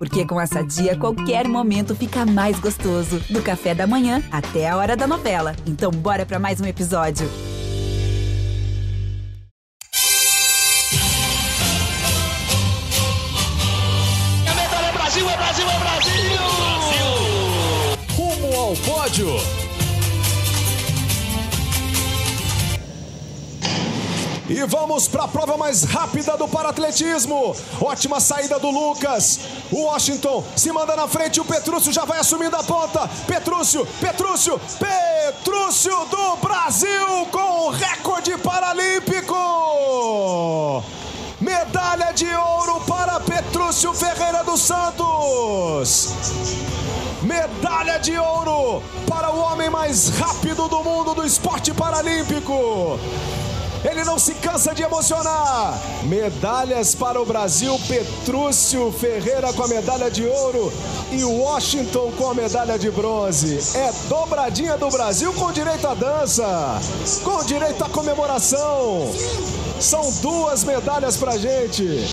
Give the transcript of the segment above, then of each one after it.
Porque com essa dia, qualquer momento fica mais gostoso. Do café da manhã até a hora da novela. Então, bora para mais um episódio. É Brasil, é Brasil, é Brasil! Brasil! Rumo ao pódio! E vamos para a prova mais rápida do paratletismo. Ótima saída do Lucas. O Washington se manda na frente. O Petrúcio já vai assumindo a ponta. Petrúcio, Petrúcio, Petrúcio do Brasil com recorde paralímpico. Medalha de ouro para Petrúcio Ferreira dos Santos. Medalha de ouro para o homem mais rápido do mundo do esporte paralímpico. Ele não se cansa de emocionar. Medalhas para o Brasil: Petrúcio Ferreira com a medalha de ouro e Washington com a medalha de bronze. É dobradinha do Brasil com direito à dança, com direito à comemoração. São duas medalhas pra gente.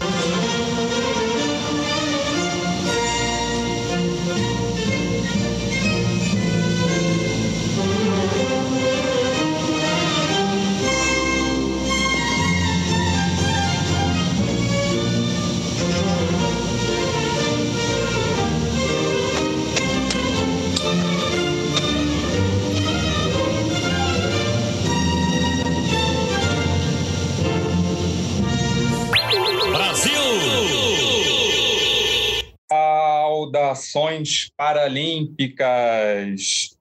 Saudações paralímpicas.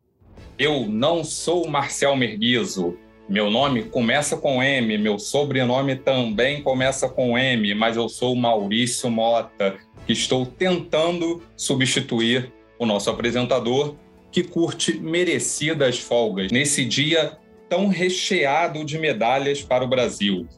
Eu não sou Marcel Merguizo. Meu nome começa com M, meu sobrenome também começa com M, mas eu sou Maurício Mota, que estou tentando substituir o nosso apresentador, que curte merecidas folgas nesse dia tão recheado de medalhas para o Brasil.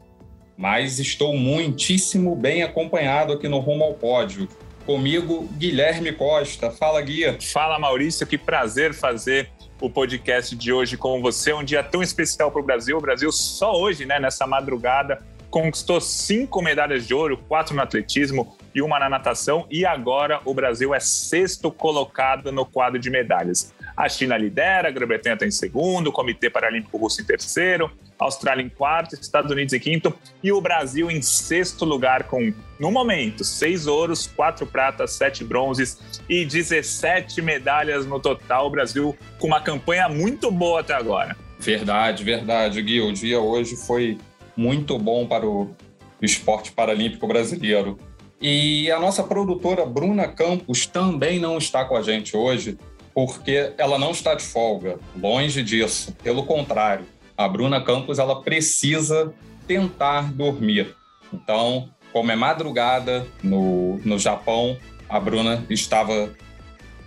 Mas estou muitíssimo bem acompanhado aqui no Rumo ao Pódio Comigo, Guilherme Costa. Fala, Guia. Fala, Maurício. Que prazer fazer o podcast de hoje com você. Um dia tão especial para o Brasil. O Brasil só hoje, né, nessa madrugada, conquistou cinco medalhas de ouro, quatro no atletismo e uma na natação. E agora o Brasil é sexto colocado no quadro de medalhas. A China lidera, a Grã-Bretanha está em segundo, o Comitê Paralímpico Russo em terceiro, a Austrália em quarto, Estados Unidos em quinto e o Brasil em sexto lugar com, no momento, seis ouros, quatro pratas, sete bronzes e 17 medalhas no total. O Brasil com uma campanha muito boa até agora. Verdade, verdade, Gui. O dia hoje foi muito bom para o esporte paralímpico brasileiro. E a nossa produtora Bruna Campos também não está com a gente hoje, porque ela não está de folga, longe disso. Pelo contrário, a Bruna Campos ela precisa tentar dormir. Então, como é madrugada no, no Japão, a Bruna estava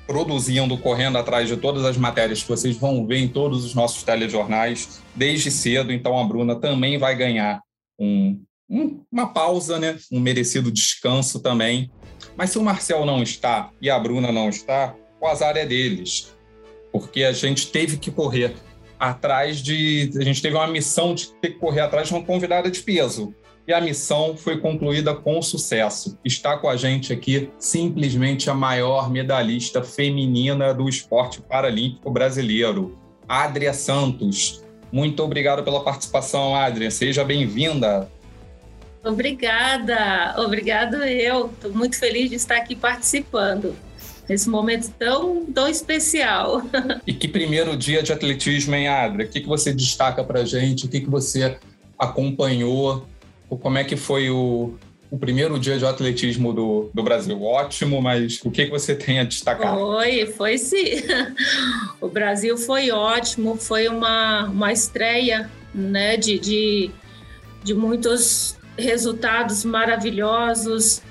produzindo, correndo atrás de todas as matérias que vocês vão ver em todos os nossos telejornais desde cedo. Então, a Bruna também vai ganhar um, um, uma pausa, né? um merecido descanso também. Mas se o Marcel não está e a Bruna não está, o azar é deles, porque a gente teve que correr atrás de. A gente teve uma missão de ter que correr atrás de uma convidada de peso. E a missão foi concluída com sucesso. Está com a gente aqui simplesmente a maior medalhista feminina do esporte paralímpico brasileiro, Adria Santos. Muito obrigado pela participação, Adria. Seja bem-vinda. Obrigada, obrigado eu. Estou muito feliz de estar aqui participando nesse momento tão, tão especial. E que primeiro dia de atletismo em Adria? O que, que você destaca para gente? O que, que você acompanhou? Como é que foi o, o primeiro dia de atletismo do, do Brasil? Ótimo, mas o que, que você tem a destacar? Foi, foi sim. O Brasil foi ótimo, foi uma, uma estreia né, de, de, de muitos resultados maravilhosos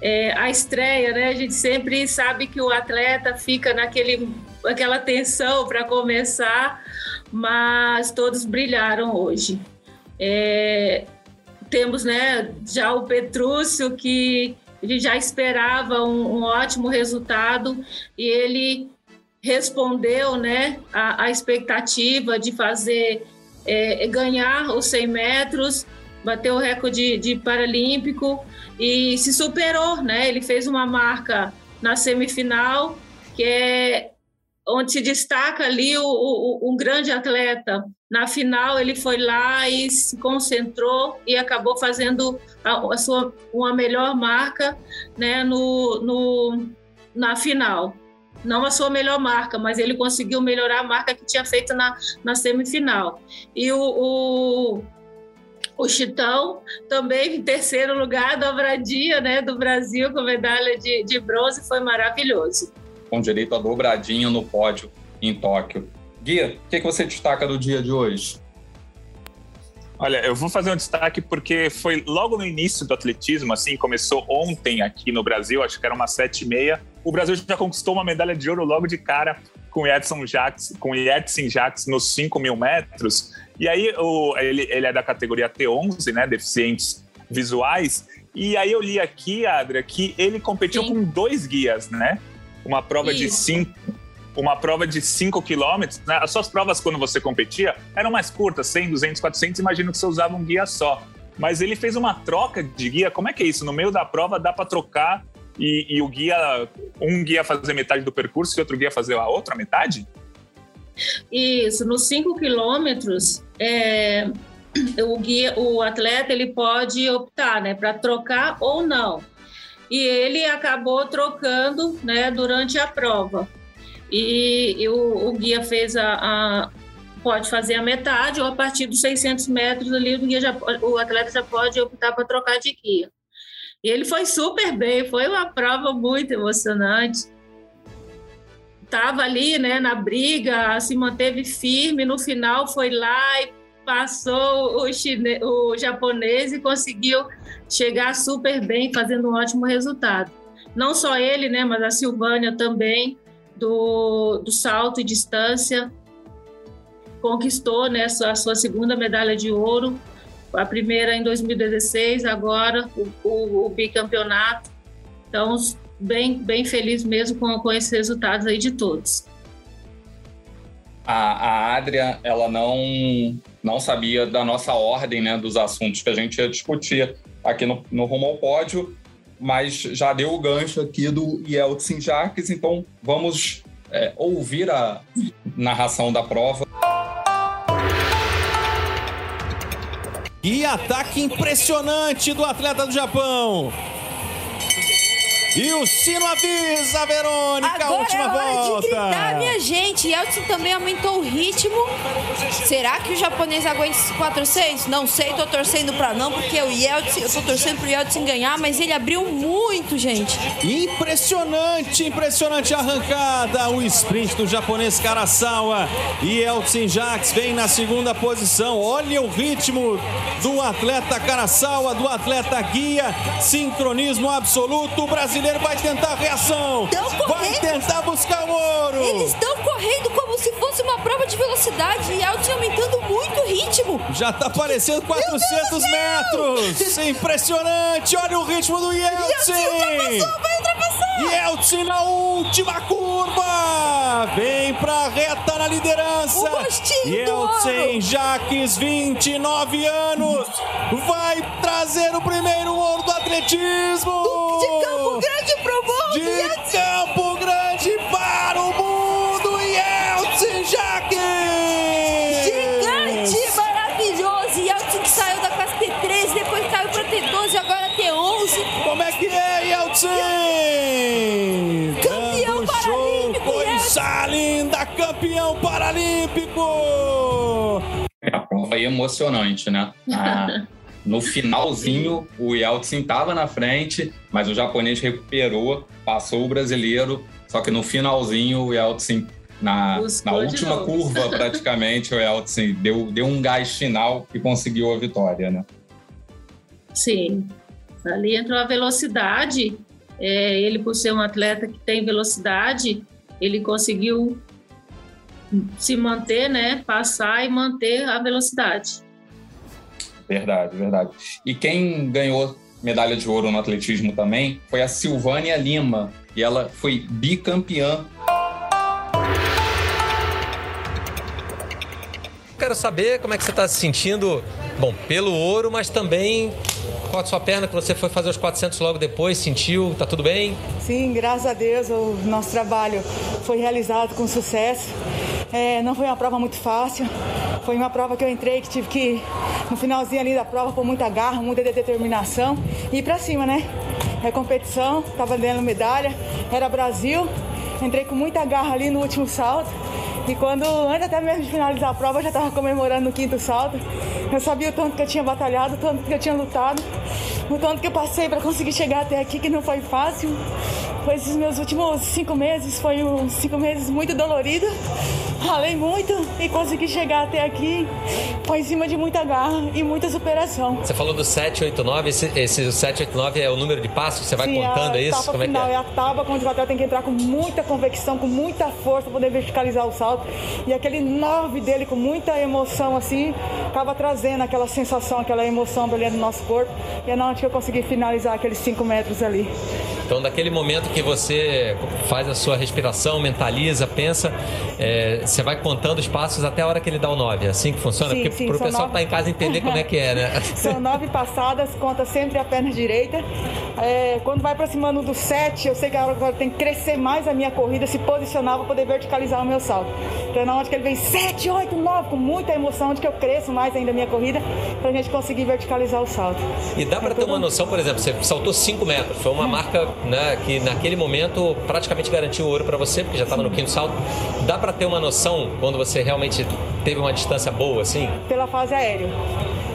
é, a estreia, né? A gente sempre sabe que o atleta fica naquele, aquela tensão para começar, mas todos brilharam hoje. É, temos, né, já o Petrúcio que a gente já esperava um, um ótimo resultado e ele respondeu, né, a, a expectativa de fazer é, ganhar os 100 metros, bater o recorde de paralímpico e se superou, né? Ele fez uma marca na semifinal, que é onde se destaca ali o, o, um grande atleta. Na final, ele foi lá e se concentrou e acabou fazendo a, a sua, uma melhor marca né, no, no, na final. Não a sua melhor marca, mas ele conseguiu melhorar a marca que tinha feito na, na semifinal. E o, o, o Chitão, também em terceiro lugar, dobradinha né, do Brasil com medalha de, de bronze, foi maravilhoso com direito a dobradinha no pódio em Tóquio. Gui, o que, que você destaca do dia de hoje? Olha, eu vou fazer um destaque porque foi logo no início do atletismo, assim, começou ontem aqui no Brasil, acho que era uma sete e meia. O Brasil já conquistou uma medalha de ouro logo de cara com o Edson Jacques, com Edson Jacques nos 5 mil metros. E aí o, ele, ele é da categoria T11, né, deficientes visuais. E aí eu li aqui, Adria, que ele competiu Sim. com dois guias, né? uma prova Isso. de cinco uma prova de 5 quilômetros, né? as suas provas quando você competia eram mais curtas, 100, 200, 400, imagino que você usava um guia só. Mas ele fez uma troca de guia, como é que é isso? No meio da prova dá para trocar e, e, o guia, um guia fazer metade do percurso e outro guia fazer a outra metade? Isso, nos 5 quilômetros, é, o, guia, o atleta ele pode optar né, para trocar ou não e ele acabou trocando né, durante a prova. E, e o, o, guia fez a, a, pode fazer a metade ou a partir dos 600 metros ali o, já, o atleta já pode optar para trocar de guia. E ele foi super bem, foi uma prova muito emocionante. Estava ali né, na briga, se manteve firme, no final foi lá e passou o, chine... o japonês e conseguiu chegar super bem, fazendo um ótimo resultado. Não só ele, né, mas a Silvânia também, do, do salto e distância, conquistou né, a sua segunda medalha de ouro, a primeira em 2016, agora o, o, o bicampeonato. Então, bem, bem feliz mesmo com, com esses resultados aí de todos. A, a Adria, ela não não sabia da nossa ordem, né, dos assuntos que a gente ia discutir aqui no, no Rumo ao Pódio, mas já deu o gancho aqui do Yeltsin Jacques, então vamos é, ouvir a narração da prova. E ataque impressionante do atleta do Japão. E o sino avisa, Verônica, Agora última é hora volta. de gritar, minha gente. Yeltsin também aumentou o ritmo. Será que o japonês aguenta 4-6? Não sei, tô torcendo pra não, porque o Yeltsin, eu tô torcendo pro Yeltsin ganhar, mas ele abriu muito, gente. Impressionante, impressionante arrancada. O sprint do japonês Karasawa. E Yeltsin Jacques vem na segunda posição. Olha o ritmo do atleta Karasawa, do atleta guia. Sincronismo absoluto. O brasileiro brasileiro vai tentar a reação. Vai tentar buscar o ouro. Eles estão correndo como se fosse uma prova de velocidade e Elton aumentando muito o ritmo. Já tá parecendo 400 metros. Impressionante. Olha o ritmo do Yeltsin. Yeltsin vai ultrapassar. Yeltsin na última curva. Vem pra reta na liderança. O Yeltsin Jaques, 29 anos. Vai trazer o primeiro ouro do atletismo. De Campo Grande pro mundo. De Campo Grande para o mundo, Yeltsin Jaques! Gigante, maravilhoso. Yeltsin que saiu da classe T13, depois caiu para T12, agora T11. Como é que é, Yeltsin? Campeão Dando show, paralímpico, coisa linda, campeão paralímpico! A prova aí emocionante, né? Ah, no finalzinho, o Yeltsin estava na frente, mas o japonês recuperou, passou o brasileiro, só que no finalzinho o Yeltsin, na, na última curva praticamente, o Yeltsin deu, deu um gás final e conseguiu a vitória, né? Sim, ali entrou a velocidade, é, ele por ser um atleta que tem velocidade, ele conseguiu se manter, né, passar e manter a velocidade. Verdade, verdade. E quem ganhou medalha de ouro no atletismo também foi a Silvânia Lima. E ela foi bicampeã. Quero saber como é que você está se sentindo, bom, pelo ouro, mas também com a sua perna que você foi fazer os 400 logo depois, sentiu? Tá tudo bem? Sim, graças a Deus o nosso trabalho foi realizado com sucesso. É, não foi uma prova muito fácil, foi uma prova que eu entrei que tive que, no finalzinho ali da prova, com muita garra, muita determinação e ir pra cima, né? É competição, tava dando medalha, era Brasil, entrei com muita garra ali no último salto. E quando, antes até mesmo de finalizar a prova, eu já estava comemorando no quinto salto. Eu sabia o tanto que eu tinha batalhado, o tanto que eu tinha lutado, o tanto que eu passei para conseguir chegar até aqui, que não foi fácil. Esses meus últimos cinco meses, foi uns cinco meses muito doloridos. Ralei muito e consegui chegar até aqui. Foi em cima de muita garra e muita superação. Você falou do 789, esse, esse 789 é o número de passos? Você vai Sim, contando a isso? Etapa Como é que final é? é a tábua onde o atleta tem que entrar com muita convicção, com muita força para poder verticalizar o salto. E aquele 9 dele com muita emoção assim, acaba trazendo aquela sensação, aquela emoção dentro do nosso corpo. E é na hora que eu consegui finalizar aqueles 5 metros ali. Então, daquele momento que você faz a sua respiração, mentaliza, pensa, é, você vai contando os passos até a hora que ele dá o 9. É assim que funciona? Sim, Porque para o pessoal nove. que está em casa entender como é que é, né? São nove passadas, conta sempre a perna direita. É, quando vai aproximando do 7, eu sei que agora tem que crescer mais a minha corrida, se posicionar para poder verticalizar o meu salto. Então, na hora que ele vem 7, 8, 9, com muita emoção, onde que eu cresço mais ainda a minha corrida, para a gente conseguir verticalizar o salto. E dá para ter uma noção, por exemplo, você saltou 5 metros, foi uma marca né, que naquele momento praticamente garantiu o ouro para você, porque já estava no quinto salto. Dá para ter uma noção quando você realmente teve uma distância boa, assim? Pela fase aérea.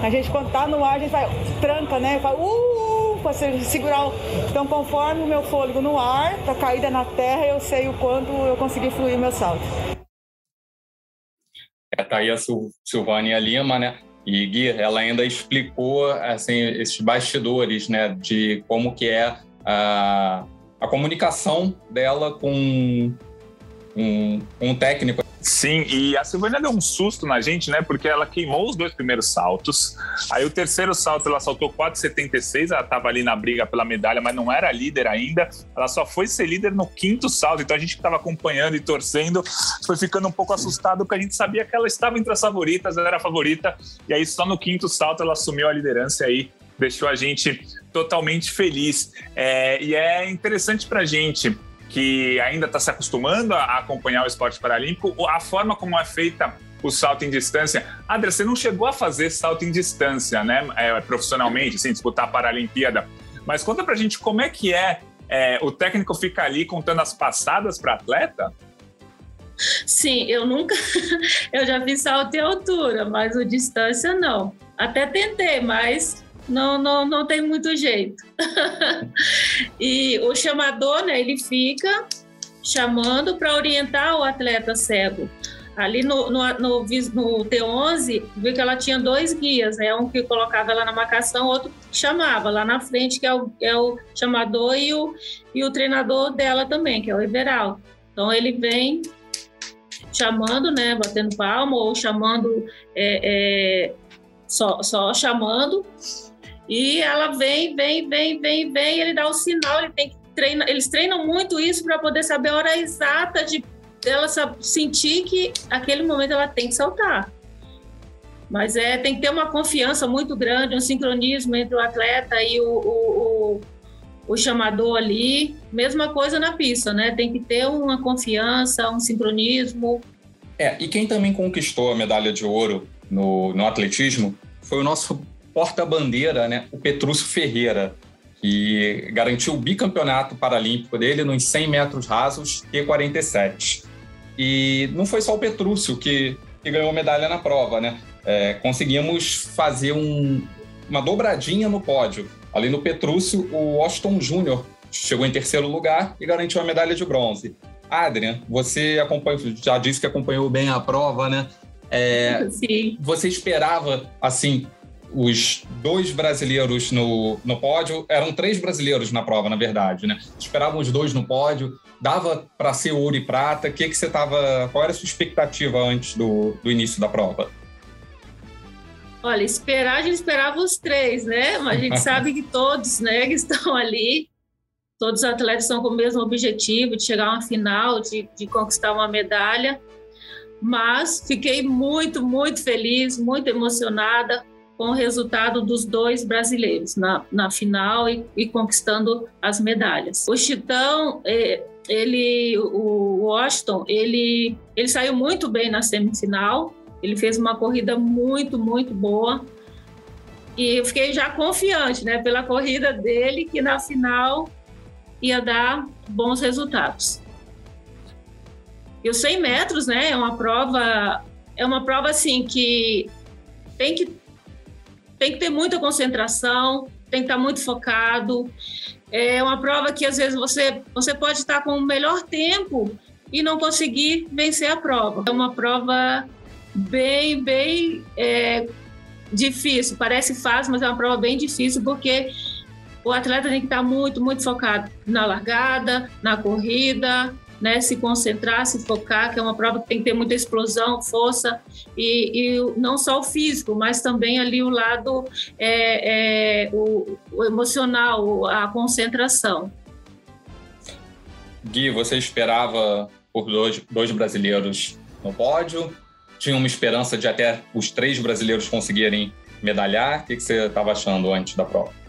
A gente, quando tá no ar, a gente vai, tranca, né? Vai, uh, para segurar o... Então, conforme o meu fôlego no ar, a caída na terra, eu sei o quanto eu consegui fluir meu salto. É, tá aí a Sil Silvânia Lima, né? E Gui, ela ainda explicou assim esses bastidores, né, de como que é a, a comunicação dela com um, um técnico. Sim, e a Silvânia deu um susto na gente, né? Porque ela queimou os dois primeiros saltos. Aí o terceiro salto ela saltou 4,76. Ela estava ali na briga pela medalha, mas não era líder ainda. Ela só foi ser líder no quinto salto. Então a gente que estava acompanhando e torcendo foi ficando um pouco assustado, porque a gente sabia que ela estava entre as favoritas, ela era a favorita. E aí só no quinto salto ela assumiu a liderança e aí deixou a gente totalmente feliz. É, e é interessante para a gente que ainda está se acostumando a acompanhar o esporte paralímpico, a forma como é feita o salto em distância. Adria, você não chegou a fazer salto em distância, né, é, profissionalmente, sem disputar a Paralimpíada, mas conta pra gente como é que é, é o técnico fica ali contando as passadas para atleta? Sim, eu nunca. eu já fiz salto em altura, mas o distância não. Até tentei, mas não, não, não tem muito jeito. e o chamador, né, ele fica chamando para orientar o atleta cego. Ali no, no, no, no, T11, viu que ela tinha dois guias, né? Um que colocava ela na marcação, outro chamava lá na frente, que é o, é o chamador e o, e o treinador dela também, que é o Everaldo. Então ele vem chamando, né? Batendo palma ou chamando, é, é, só, só chamando. E ela vem, vem, vem, vem, vem, ele dá o sinal, ele tem que treinar, eles treinam muito isso para poder saber a hora exata de ela sentir que aquele momento ela tem que saltar. Mas é, tem que ter uma confiança muito grande, um sincronismo entre o atleta e o, o, o, o chamador ali. Mesma coisa na pista, né? Tem que ter uma confiança, um sincronismo. É, e quem também conquistou a medalha de ouro no, no atletismo foi o nosso porta-bandeira, né? O Petrúcio Ferreira, que garantiu o bicampeonato paralímpico dele nos 100 metros rasos e 47. E não foi só o Petrúcio que, que ganhou medalha na prova, né? É, conseguimos fazer um, uma dobradinha no pódio. Ali no Petrúcio, o Washington Júnior chegou em terceiro lugar e garantiu a medalha de bronze. Adrian, você já disse que acompanhou bem a prova, né? É, Sim. Você esperava, assim, os dois brasileiros no, no pódio, eram três brasileiros na prova, na verdade, né? Esperavam os dois no pódio, dava para ser ouro e prata. Que, que você tava. Qual era a sua expectativa antes do, do início da prova? Olha, esperar, a gente esperava os três, né? Mas a gente sabe que todos, né, que estão ali, todos os atletas estão com o mesmo objetivo de chegar a uma final, de, de conquistar uma medalha. Mas fiquei muito, muito feliz, muito emocionada com o resultado dos dois brasileiros na, na final e, e conquistando as medalhas. O Chitão, é, ele, o Washington, ele, ele saiu muito bem na semifinal, ele fez uma corrida muito, muito boa. E eu fiquei já confiante, né, pela corrida dele, que na final ia dar bons resultados. E os 100 metros, né, é uma prova, é uma prova assim que tem que tem que ter muita concentração, tem que estar muito focado. É uma prova que às vezes você você pode estar com o melhor tempo e não conseguir vencer a prova. É uma prova bem bem é, difícil. Parece fácil, mas é uma prova bem difícil porque o atleta tem que estar muito, muito focado na largada, na corrida, né, se concentrar, se focar, que é uma prova que tem que ter muita explosão, força, e, e não só o físico, mas também ali o lado é, é, o, o emocional, a concentração. Gui, você esperava por dois, dois brasileiros no pódio? Tinha uma esperança de até os três brasileiros conseguirem medalhar? O que, que você estava achando antes da prova?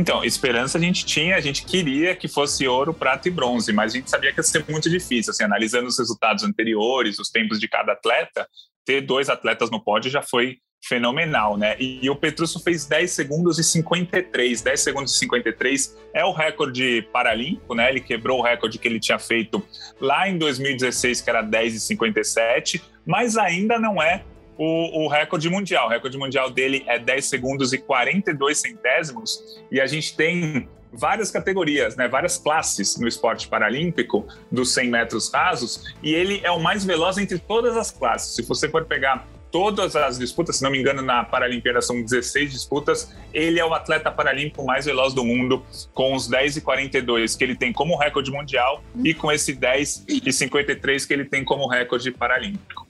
Então, esperança a gente tinha, a gente queria que fosse ouro, prata e bronze, mas a gente sabia que ia ser muito difícil. Assim, analisando os resultados anteriores, os tempos de cada atleta, ter dois atletas no pódio já foi fenomenal, né? E, e o Petruccio fez 10 segundos e 53. 10 segundos e 53 é o recorde paralímpico, né? Ele quebrou o recorde que ele tinha feito lá em 2016, que era 10 e 57, mas ainda não é o, o, recorde mundial. O recorde mundial dele é 10 segundos e 42 centésimos. E a gente tem várias categorias, né, várias classes no esporte paralímpico dos 100 metros rasos. E ele é o mais veloz entre todas as classes. Se você for pegar todas as disputas, se não me engano, na Paralimpíada são 16 disputas. Ele é o atleta paralímpico mais veloz do mundo, com os 10 e 42 que ele tem como recorde mundial e com esse 10 e 53 que ele tem como recorde paralímpico.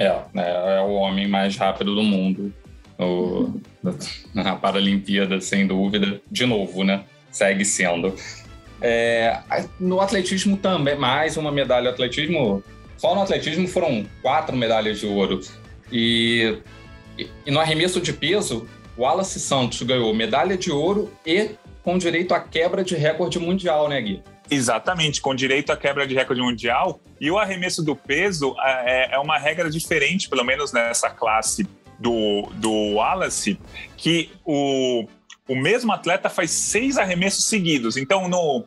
É, é, é o homem mais rápido do mundo no, na Paralimpíada, sem dúvida. De novo, né? Segue sendo. É, no atletismo também, mais uma medalha atletismo. Só no atletismo foram quatro medalhas de ouro. E, e no arremesso de peso, o Wallace Santos ganhou medalha de ouro e com direito à quebra de recorde mundial, né, Gui? Exatamente, com direito à quebra de recorde mundial. E o arremesso do peso é, é uma regra diferente, pelo menos nessa classe do, do Wallace, que o, o mesmo atleta faz seis arremessos seguidos. Então, no,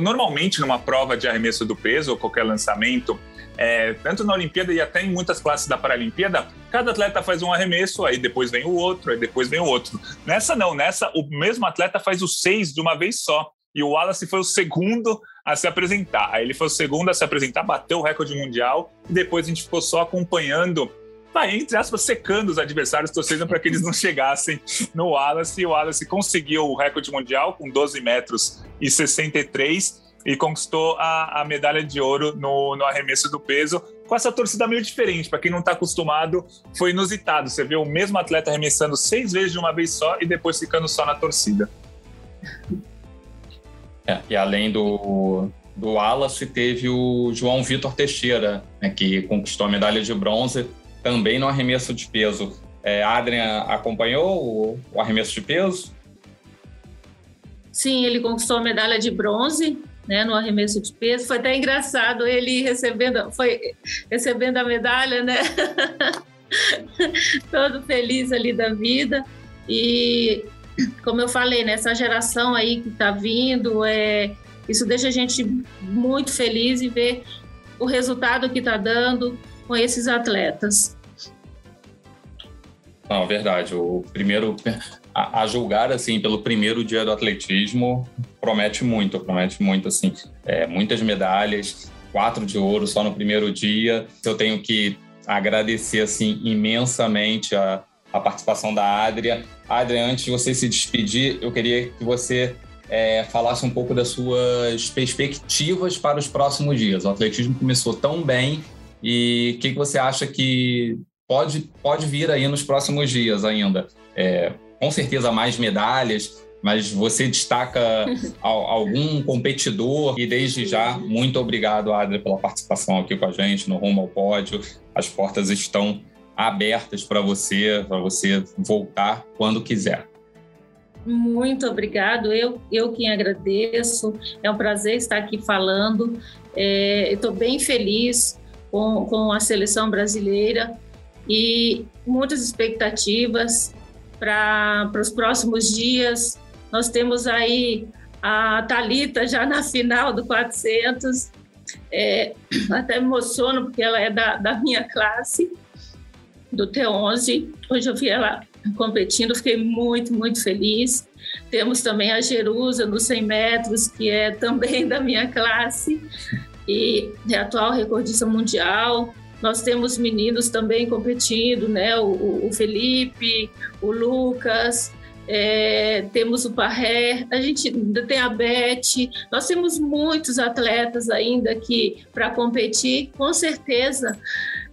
normalmente, numa prova de arremesso do peso ou qualquer lançamento, é, tanto na Olimpíada e até em muitas classes da Paralimpíada, cada atleta faz um arremesso, aí depois vem o outro, aí depois vem o outro. Nessa não, nessa o mesmo atleta faz os seis de uma vez só e o Wallace foi o segundo a se apresentar. Aí ele foi o segundo a se apresentar, bateu o recorde mundial e depois a gente ficou só acompanhando, vai, entre aspas, secando os adversários, torcendo para que eles não chegassem no Wallace. E o Wallace conseguiu o recorde mundial com 12 metros e 63 e conquistou a, a medalha de ouro no, no arremesso do peso com essa torcida meio diferente. Para quem não está acostumado, foi inusitado. Você vê o mesmo atleta arremessando seis vezes de uma vez só e depois ficando só na torcida. É, e além do, do Wallace, teve o João Vitor Teixeira, né, que conquistou a medalha de bronze também no arremesso de peso. É, Adrian acompanhou o, o arremesso de peso? Sim, ele conquistou a medalha de bronze né, no arremesso de peso. Foi até engraçado ele recebendo, foi recebendo a medalha, né? Todo feliz ali da vida. E como eu falei, nessa né, geração aí que está vindo, é, isso deixa a gente muito feliz e ver o resultado que está dando com esses atletas. Não, verdade. O primeiro, a, a, julgar assim pelo primeiro dia do atletismo, promete muito, promete muito assim, é, muitas medalhas, quatro de ouro só no primeiro dia. Eu tenho que agradecer assim imensamente a, a participação da Adria. Adria, antes de você se despedir, eu queria que você é, falasse um pouco das suas perspectivas para os próximos dias. O atletismo começou tão bem e o que, que você acha que pode, pode vir aí nos próximos dias ainda? É, com certeza mais medalhas, mas você destaca algum competidor e desde já muito obrigado, Adria, pela participação aqui com a gente no Rumo ao Pódio. As portas estão abertas para você, para você voltar quando quiser. Muito obrigado. Eu, eu quem agradeço. É um prazer estar aqui falando. É, Estou bem feliz com, com a seleção brasileira e muitas expectativas para os próximos dias. Nós temos aí a Talita já na final do 400. É, até me emociono porque ela é da, da minha classe, do T11. Hoje eu vi ela competindo, fiquei muito, muito feliz. Temos também a Jerusa nos 100 metros, que é também da minha classe e é atual recordista mundial. Nós temos meninos também competindo, né? O, o Felipe, o Lucas, é, temos o Parré, a gente ainda tem a Beth, nós temos muitos atletas ainda aqui para competir, com certeza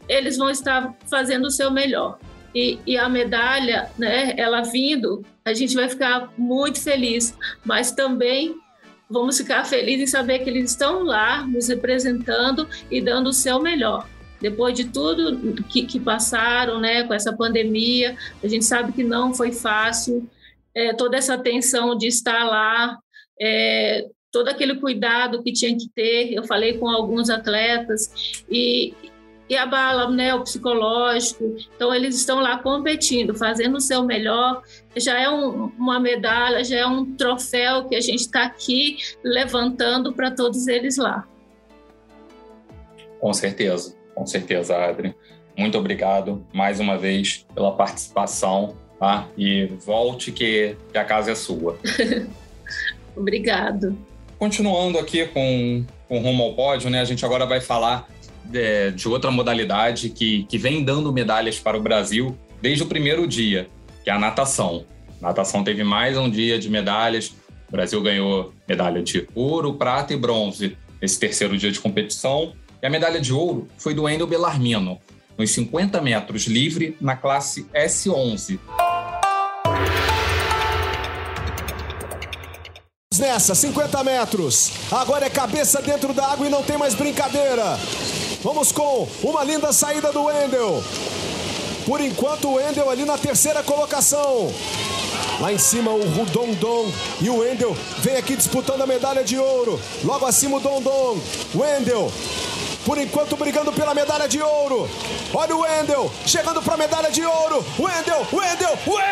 eles vão estar fazendo o seu melhor. E, e, a medalha, né, ela vindo, a gente vai ficar muito feliz, mas também vamos ficar felizes em saber que eles estão lá nos representando e dando o seu melhor. Depois de tudo que, que passaram, né, com essa pandemia, a gente sabe que não foi fácil, é, toda essa tensão de estar lá, é, todo aquele cuidado que tinha que ter. Eu falei com alguns atletas e, e abala né, o psicológico. Então, eles estão lá competindo, fazendo o seu melhor. Já é um, uma medalha, já é um troféu que a gente está aqui levantando para todos eles lá. Com certeza, com certeza, Adri. Muito obrigado mais uma vez pela participação, tá? E volte que, que a casa é sua. Obrigado. Continuando aqui com, com rumo ao pódio, né? A gente agora vai falar de, de outra modalidade que, que vem dando medalhas para o Brasil desde o primeiro dia, que é a natação. A natação teve mais um dia de medalhas. O Brasil ganhou medalha de ouro, prata e bronze nesse terceiro dia de competição. E a medalha de ouro foi do Wendel Bellarmino, nos 50 metros livre na classe S11. Nessa, 50 metros. Agora é cabeça dentro da água e não tem mais brincadeira. Vamos com uma linda saída do Wendel. Por enquanto, o Wendel ali na terceira colocação. Lá em cima o Rudondon e o Wendel vem aqui disputando a medalha de ouro. Logo acima o Dondon. Wendel por enquanto brigando pela medalha de ouro. Olha o Wendel chegando para a medalha de ouro. Wendel, Wendel, Wendel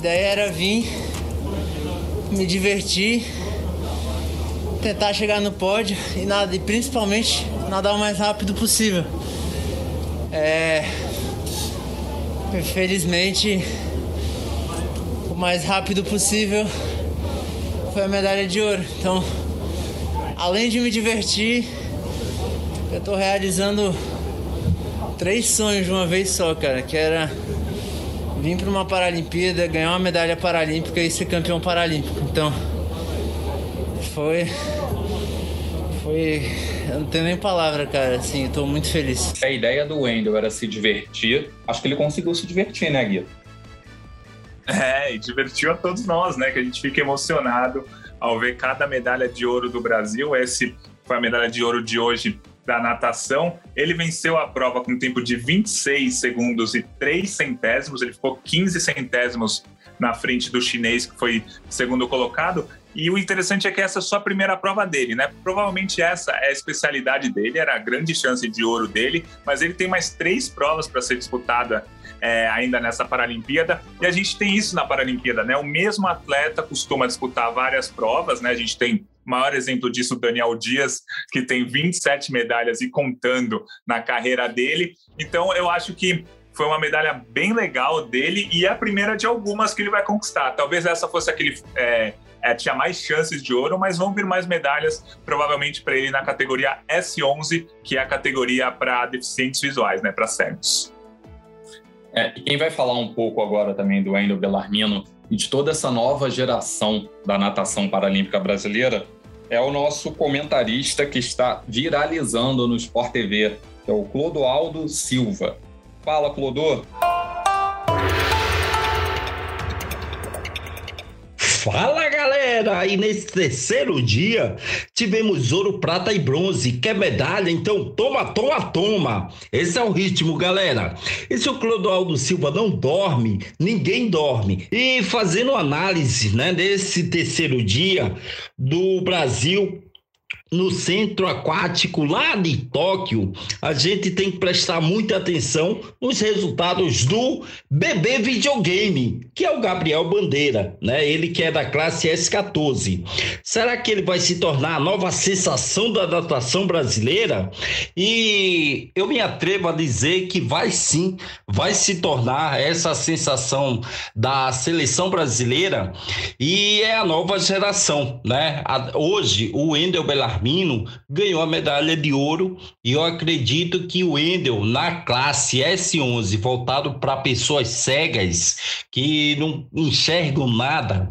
ideia era vir, me divertir, tentar chegar no pódio e nada, e principalmente nadar o mais rápido possível. É, felizmente, o mais rápido possível foi a medalha de ouro. Então, além de me divertir, eu estou realizando três sonhos de uma vez só, cara, que era vir para uma Paralimpíada, ganhar uma medalha paralímpica e ser campeão paralímpico. Então, foi foi eu não tenho nem palavra, cara, assim, eu tô muito feliz. A ideia do Wendel era se divertir. Acho que ele conseguiu se divertir, né, Gui? É, e divertiu a todos nós, né? Que a gente fica emocionado ao ver cada medalha de ouro do Brasil. Esse foi a medalha de ouro de hoje da natação. Ele venceu a prova com um tempo de 26 segundos e 3 centésimos. Ele ficou 15 centésimos na frente do chinês, que foi segundo colocado. E o interessante é que essa é só a primeira prova dele, né? Provavelmente essa é a especialidade dele, era a grande chance de ouro dele, mas ele tem mais três provas para ser disputada é, ainda nessa Paralimpíada. E a gente tem isso na Paralimpíada, né? O mesmo atleta costuma disputar várias provas, né? A gente tem maior exemplo disso, Daniel Dias, que tem 27 medalhas e contando na carreira dele. Então, eu acho que foi uma medalha bem legal dele e é a primeira de algumas que ele vai conquistar. Talvez essa fosse aquele. É, é, tinha mais chances de ouro, mas vão vir mais medalhas, provavelmente para ele na categoria S11, que é a categoria para deficientes visuais, né, para cegos. É, e quem vai falar um pouco agora também do Wendel Bellarmino e de toda essa nova geração da natação paralímpica brasileira é o nosso comentarista que está viralizando no Sport TV, que é o Clodoaldo Silva. Fala, Clodo! Fala galera! E nesse terceiro dia tivemos ouro, prata e bronze, que é medalha, então toma, toma, toma! Esse é o ritmo, galera. E se o Clodoaldo Silva não dorme, ninguém dorme. E fazendo análise né, desse terceiro dia do Brasil no centro aquático lá de Tóquio, a gente tem que prestar muita atenção nos resultados do bebê videogame, que é o Gabriel Bandeira, né? Ele que é da classe S14. Será que ele vai se tornar a nova sensação da natação brasileira? E eu me atrevo a dizer que vai sim, vai se tornar essa sensação da seleção brasileira e é a nova geração, né? Hoje o Wendel Belar Armino ganhou a medalha de ouro e eu acredito que o Wendel, na classe S11, voltado para pessoas cegas que não enxergam nada,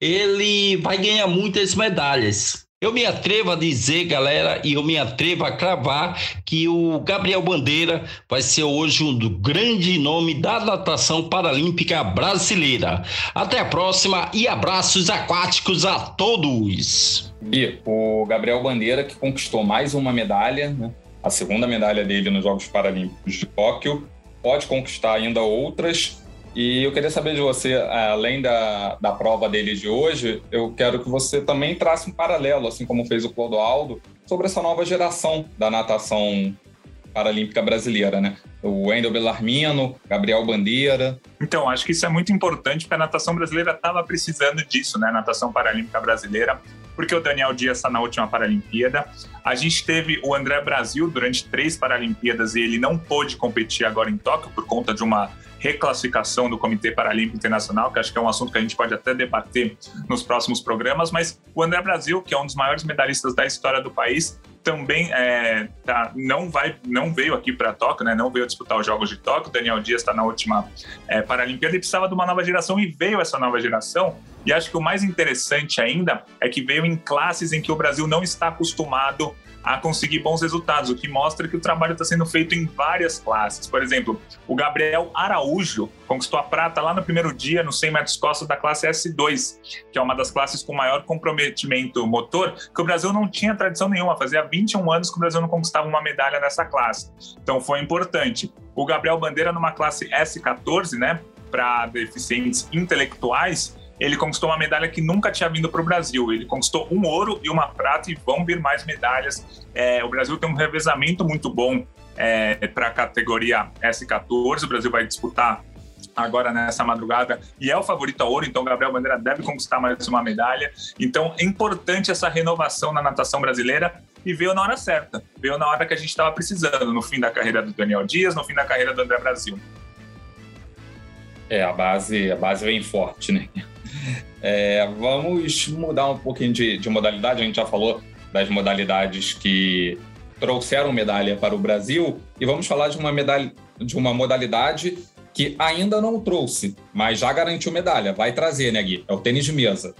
ele vai ganhar muitas medalhas. Eu me atrevo a dizer, galera, e eu me atrevo a cravar que o Gabriel Bandeira vai ser hoje um grande nome da natação paralímpica brasileira. Até a próxima e abraços aquáticos a todos. E o Gabriel Bandeira que conquistou mais uma medalha, né? a segunda medalha dele nos Jogos Paralímpicos de Tóquio, pode conquistar ainda outras e eu queria saber de você, além da, da prova dele de hoje, eu quero que você também trace um paralelo, assim como fez o Clodoaldo, sobre essa nova geração da natação paralímpica brasileira, né? O Wendel Bellarmino, Gabriel Bandeira. Então, acho que isso é muito importante, porque a natação brasileira estava precisando disso, né? A natação paralímpica brasileira, porque o Daniel Dias está na última Paralimpíada. A gente teve o André Brasil durante três Paralimpíadas e ele não pôde competir agora em Tóquio por conta de uma reclassificação do Comitê Paralímpico Internacional, que acho que é um assunto que a gente pode até debater nos próximos programas, mas o André Brasil, que é um dos maiores medalhistas da história do país, também é, tá, não vai, não veio aqui para Tóquio, né? Não veio disputar os Jogos de Tóquio. Daniel Dias está na última é, Paralimpíada e precisava de uma nova geração e veio essa nova geração. E acho que o mais interessante ainda é que veio em classes em que o Brasil não está acostumado a conseguir bons resultados, o que mostra que o trabalho está sendo feito em várias classes. Por exemplo, o Gabriel Araújo conquistou a prata lá no primeiro dia no 100 metros costas da classe S2, que é uma das classes com maior comprometimento motor, que o Brasil não tinha tradição nenhuma. Fazia 21 anos que o Brasil não conquistava uma medalha nessa classe. Então foi importante. O Gabriel Bandeira numa classe S14, né, para deficientes intelectuais, ele conquistou uma medalha que nunca tinha vindo para o Brasil. Ele conquistou um ouro e uma prata e vão vir mais medalhas. É, o Brasil tem um revezamento muito bom é, para a categoria S14. O Brasil vai disputar agora nessa madrugada e é o favorito a ouro, então Gabriel Bandeira deve conquistar mais uma medalha. Então é importante essa renovação na natação brasileira e veio na hora certa, veio na hora que a gente estava precisando, no fim da carreira do Daniel Dias, no fim da carreira do André Brasil. É, a base, a base vem forte, né? É, vamos mudar um pouquinho de, de modalidade. A gente já falou das modalidades que trouxeram medalha para o Brasil e vamos falar de uma medalha, de uma modalidade que ainda não trouxe, mas já garantiu medalha. Vai trazer, né, Gui? É o tênis de mesa.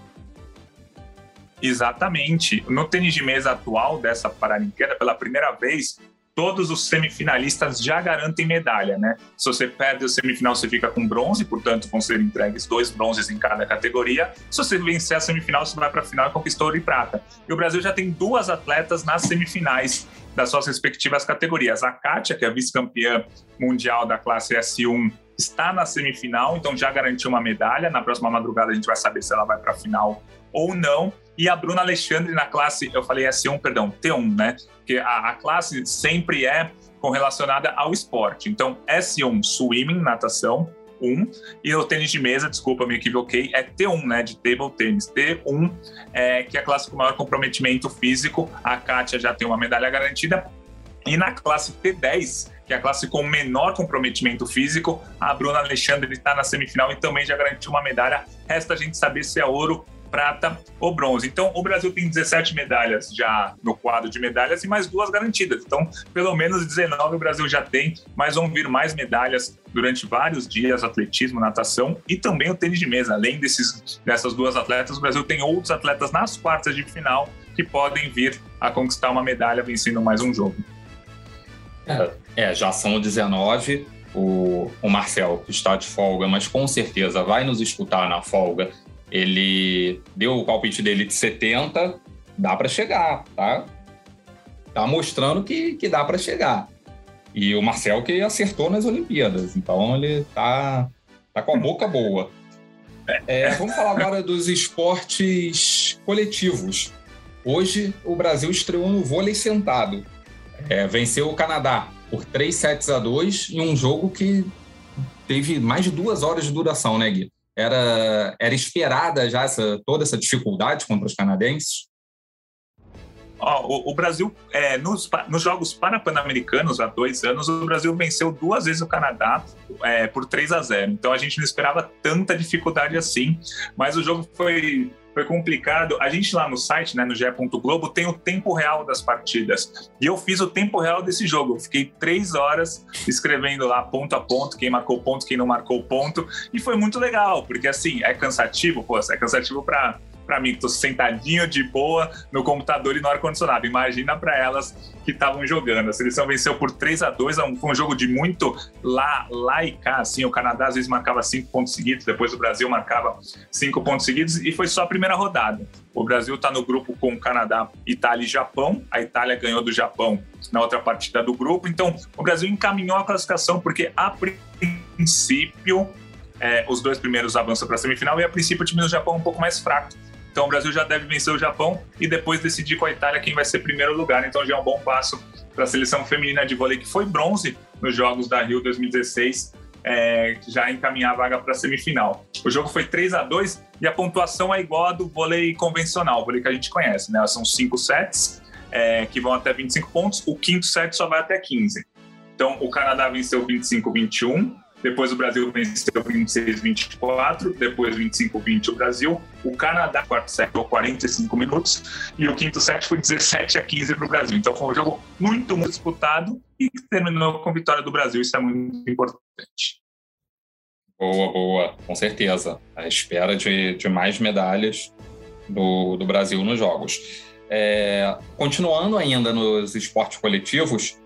Exatamente. No tênis de mesa atual dessa Paralimpíada, pela primeira vez, todos os semifinalistas já garantem medalha, né? Se você perde o semifinal, você fica com bronze, portanto, vão ser entregues dois bronzes em cada categoria. Se você vencer a semifinal, você vai para a final e conquista ouro e prata. E o Brasil já tem duas atletas nas semifinais das suas respectivas categorias. A Kátia, que é vice-campeã mundial da classe S1, está na semifinal, então já garantiu uma medalha. Na próxima madrugada a gente vai saber se ela vai para a final ou não e a Bruna Alexandre na classe, eu falei S1, perdão, T1, né? Porque a, a classe sempre é correlacionada ao esporte. Então, S1, swimming, natação, 1, e o tênis de mesa, desculpa, me equivoquei, é T1, né, de table tennis. T1, é, que é a classe com maior comprometimento físico. A Kátia já tem uma medalha garantida. E na classe T10, que é a classe com menor comprometimento físico, a Bruna Alexandre está na semifinal e também já garantiu uma medalha. Resta a gente saber se é ouro prata ou bronze. Então, o Brasil tem 17 medalhas já no quadro de medalhas e mais duas garantidas. Então, pelo menos 19 o Brasil já tem, mas vão vir mais medalhas durante vários dias, atletismo, natação e também o tênis de mesa. Além desses, dessas duas atletas, o Brasil tem outros atletas nas quartas de final que podem vir a conquistar uma medalha vencendo mais um jogo. É, é já são 19. O, o Marcel, que está de folga, mas com certeza vai nos escutar na folga ele deu o palpite dele de 70, dá para chegar, tá? Tá mostrando que, que dá para chegar. E o Marcel que acertou nas Olimpíadas, então ele tá, tá com a boca boa. É, vamos falar agora dos esportes coletivos. Hoje o Brasil estreou no vôlei sentado. É, venceu o Canadá por 3 sets a 2 em um jogo que teve mais de duas horas de duração, né, Gui? Era, era esperada já essa, toda essa dificuldade contra os canadenses? Oh, o, o, Brasil, é, nos, nos Jogos Pan-Americanos, há dois anos, o Brasil venceu duas vezes o Canadá é, por 3 a 0. Então a gente não esperava tanta dificuldade assim, mas o jogo foi foi complicado. A gente lá no site, né, no GE. Globo, tem o tempo real das partidas. E eu fiz o tempo real desse jogo. Eu fiquei três horas escrevendo lá ponto a ponto, quem marcou ponto, quem não marcou ponto. E foi muito legal, porque assim, é cansativo, pô, é cansativo para para mim, que tô sentadinho de boa no computador e no ar-condicionado. Imagina para elas que estavam jogando. A seleção venceu por 3 a 2 é foi um jogo de muito lá, lá e cá. Assim, o Canadá às vezes marcava cinco pontos seguidos, depois o Brasil marcava cinco pontos seguidos, e foi só a primeira rodada. O Brasil está no grupo com Canadá, Itália e Japão. A Itália ganhou do Japão na outra partida do grupo. Então, o Brasil encaminhou a classificação, porque a princípio. É, os dois primeiros avançam para a semifinal e a princípio o time do Japão é um pouco mais fraco. Então o Brasil já deve vencer o Japão e depois decidir com a Itália quem vai ser primeiro lugar. Então já é um bom passo para a seleção feminina de vôlei que foi bronze nos Jogos da Rio 2016, é, já encaminhar a vaga para a semifinal. O jogo foi 3 a 2 e a pontuação é igual a do vôlei convencional, o vôlei que a gente conhece, né? São cinco sets é, que vão até 25 pontos, o quinto set só vai até 15. Então o Canadá venceu 25-21, depois o Brasil venceu 26-24, depois 25-20 o Brasil. O Canadá, quarto set, foi 45 minutos. E o quinto set foi 17 a 15 para o Brasil. Então foi um jogo muito, muito disputado e terminou com vitória do Brasil. Isso é muito importante. Boa, boa, com certeza. A espera de, de mais medalhas do, do Brasil nos Jogos. É, continuando ainda nos esportes coletivos,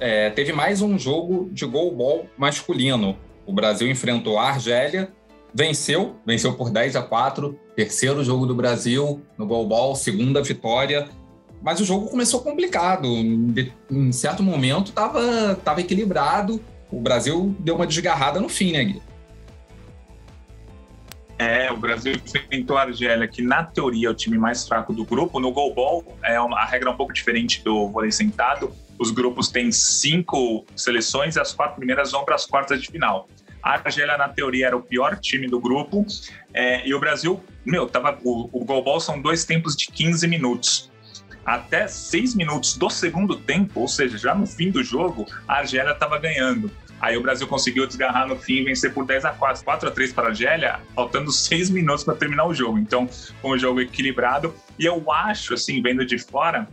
é, teve mais um jogo de goalball masculino. O Brasil enfrentou a Argélia, venceu, venceu por 10 a 4, terceiro jogo do Brasil no goalball, segunda vitória. Mas o jogo começou complicado. Em certo momento estava tava equilibrado. O Brasil deu uma desgarrada no fim, né, Gui? É, o Brasil enfrentou a Argélia, que na teoria é o time mais fraco do grupo. No goalball, é uma, a regra é um pouco diferente do vôlei sentado. Os grupos têm cinco seleções e as quatro primeiras vão para as quartas de final. A Argélia, na teoria, era o pior time do grupo. É, e o Brasil, meu, tava, o, o goalball são dois tempos de 15 minutos. Até seis minutos do segundo tempo, ou seja, já no fim do jogo, a Argélia estava ganhando. Aí o Brasil conseguiu desgarrar no fim e vencer por 10 a 4, 4 a 3 para a Argélia, faltando 6 minutos para terminar o jogo. Então, foi um jogo equilibrado. E eu acho, assim, vendo de fora,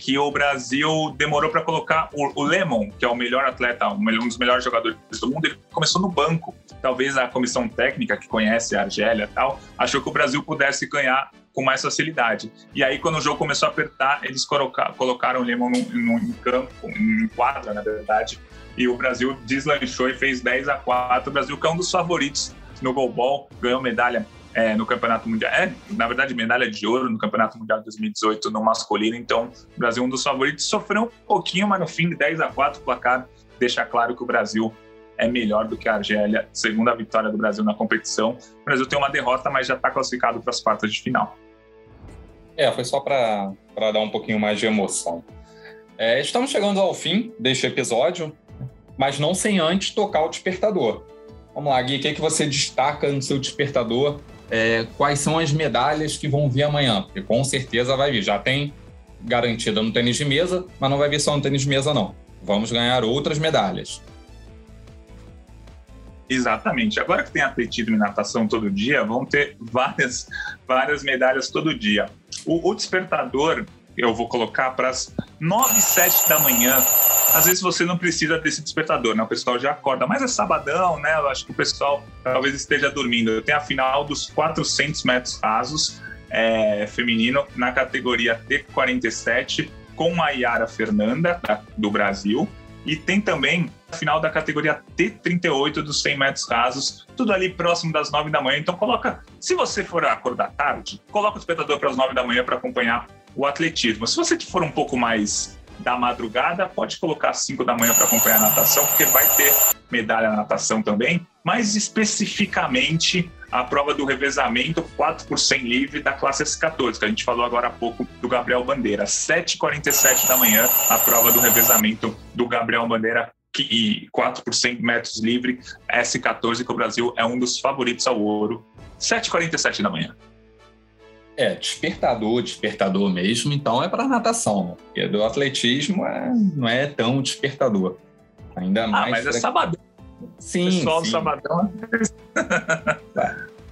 que o Brasil demorou para colocar o, o, Lemon, que é o melhor atleta, um dos melhores jogadores do mundo, ele começou no banco. Talvez a comissão técnica que conhece a Argélia e tal, achou que o Brasil pudesse ganhar com mais facilidade. E aí, quando o jogo começou a apertar, eles colocaram o Lemon em campo, em quadra, na verdade, e o Brasil deslanchou e fez 10 a 4 O Brasil, que é um dos favoritos no goalball, ganhou medalha é, no Campeonato Mundial. É, na verdade, medalha de ouro no Campeonato Mundial de 2018 no masculino. Então, o Brasil, um dos favoritos, sofreu um pouquinho, mas no fim, de 10 a 4 o placar deixa claro que o Brasil é melhor do que a Argélia, segunda vitória do Brasil na competição. O Brasil tem uma derrota, mas já está classificado para as quartas de final. É, foi só para dar um pouquinho mais de emoção. É, estamos chegando ao fim deste episódio mas não sem antes tocar o despertador. Vamos lá, Gui, o que, é que você destaca no seu despertador? É, quais são as medalhas que vão vir amanhã? Porque com certeza vai vir. Já tem garantida no tênis de mesa, mas não vai vir só no tênis de mesa, não. Vamos ganhar outras medalhas. Exatamente. Agora que tem atletismo e natação todo dia, vão ter várias, várias medalhas todo dia. O, o despertador eu vou colocar para as 9, 7 da manhã. Às vezes você não precisa desse despertador, né? O pessoal já acorda, mas é sabadão, né? Eu acho que o pessoal talvez esteja dormindo. Tem a final dos 400 metros rasos é, feminino na categoria T47 com a Yara Fernanda, do Brasil. E tem também a final da categoria T38 dos 100 metros rasos, tudo ali próximo das 9 da manhã. Então coloca, se você for acordar tarde, coloca o despertador para as 9 da manhã para acompanhar o atletismo. Se você for um pouco mais da madrugada, pode colocar às 5 da manhã para acompanhar a natação, porque vai ter medalha na natação também. Mais especificamente, a prova do revezamento 4 por 100 livre da classe S14, que a gente falou agora há pouco do Gabriel Bandeira. 7h47 da manhã, a prova do revezamento do Gabriel Bandeira e 4 por 100 metros livre S14, que o Brasil é um dos favoritos ao ouro. 7h47 da manhã. É, despertador, despertador mesmo, então é para natação, né? Porque do atletismo é, não é tão despertador. Ainda ah, mais. Ah, mas é sabadão. Sim. Pessoal sim. sabadão.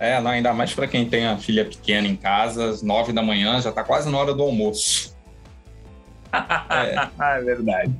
é, não, ainda mais para quem tem a filha pequena em casa, às nove da manhã, já está quase na hora do almoço. é. é verdade.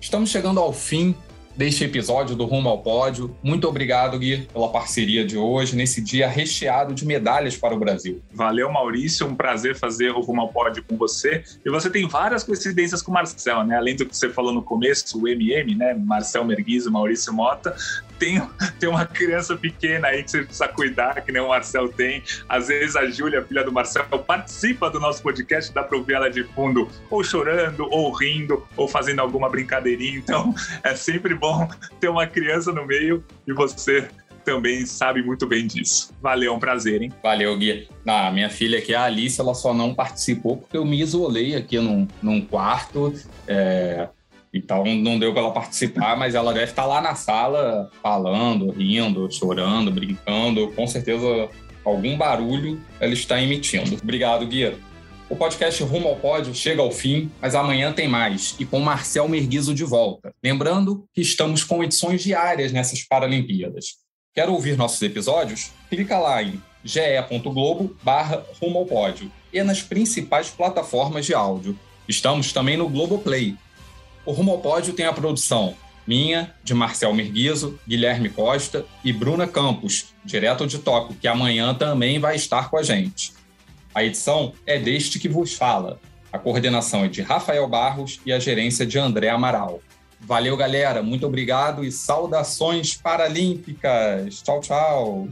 Estamos chegando ao fim deste episódio do Rumo ao Pódio. Muito obrigado, Gui, pela parceria de hoje, nesse dia recheado de medalhas para o Brasil. Valeu, Maurício. Um prazer fazer o Rumo ao Pódio com você. E você tem várias coincidências com o Marcel, né? Além do que você falou no começo, o MM, né? Marcel Merguizo, Maurício Mota tem, tem uma criança pequena aí que você precisa cuidar, que nem o Marcel tem. Às vezes a Júlia, filha do Marcel, participa do nosso podcast, dá para ouvir ela de fundo, ou chorando, ou rindo, ou fazendo alguma brincadeirinha. Então é sempre bom ter uma criança no meio e você também sabe muito bem disso. Valeu, é um prazer, hein? Valeu, Gui. Ah, minha filha aqui, a Alice, ela só não participou porque eu me isolei aqui num, num quarto. É então não deu para ela participar, mas ela deve estar lá na sala falando, rindo, chorando, brincando. Com certeza algum barulho ela está emitindo. Obrigado, Guia. O podcast Rumo ao Pódio chega ao fim, mas amanhã tem mais e com Marcel Merguizo de volta. Lembrando que estamos com edições diárias nessas Paralimpíadas. Quer ouvir nossos episódios? Clica lá em ge.globo barra Rumo ao Pódio e nas principais plataformas de áudio. Estamos também no Globoplay o Rumo Pódio tem a produção minha, de Marcel Merguizo, Guilherme Costa e Bruna Campos, direto de Tóquio, que amanhã também vai estar com a gente. A edição é deste que vos fala. A coordenação é de Rafael Barros e a gerência de André Amaral. Valeu, galera. Muito obrigado e saudações paralímpicas. Tchau, tchau.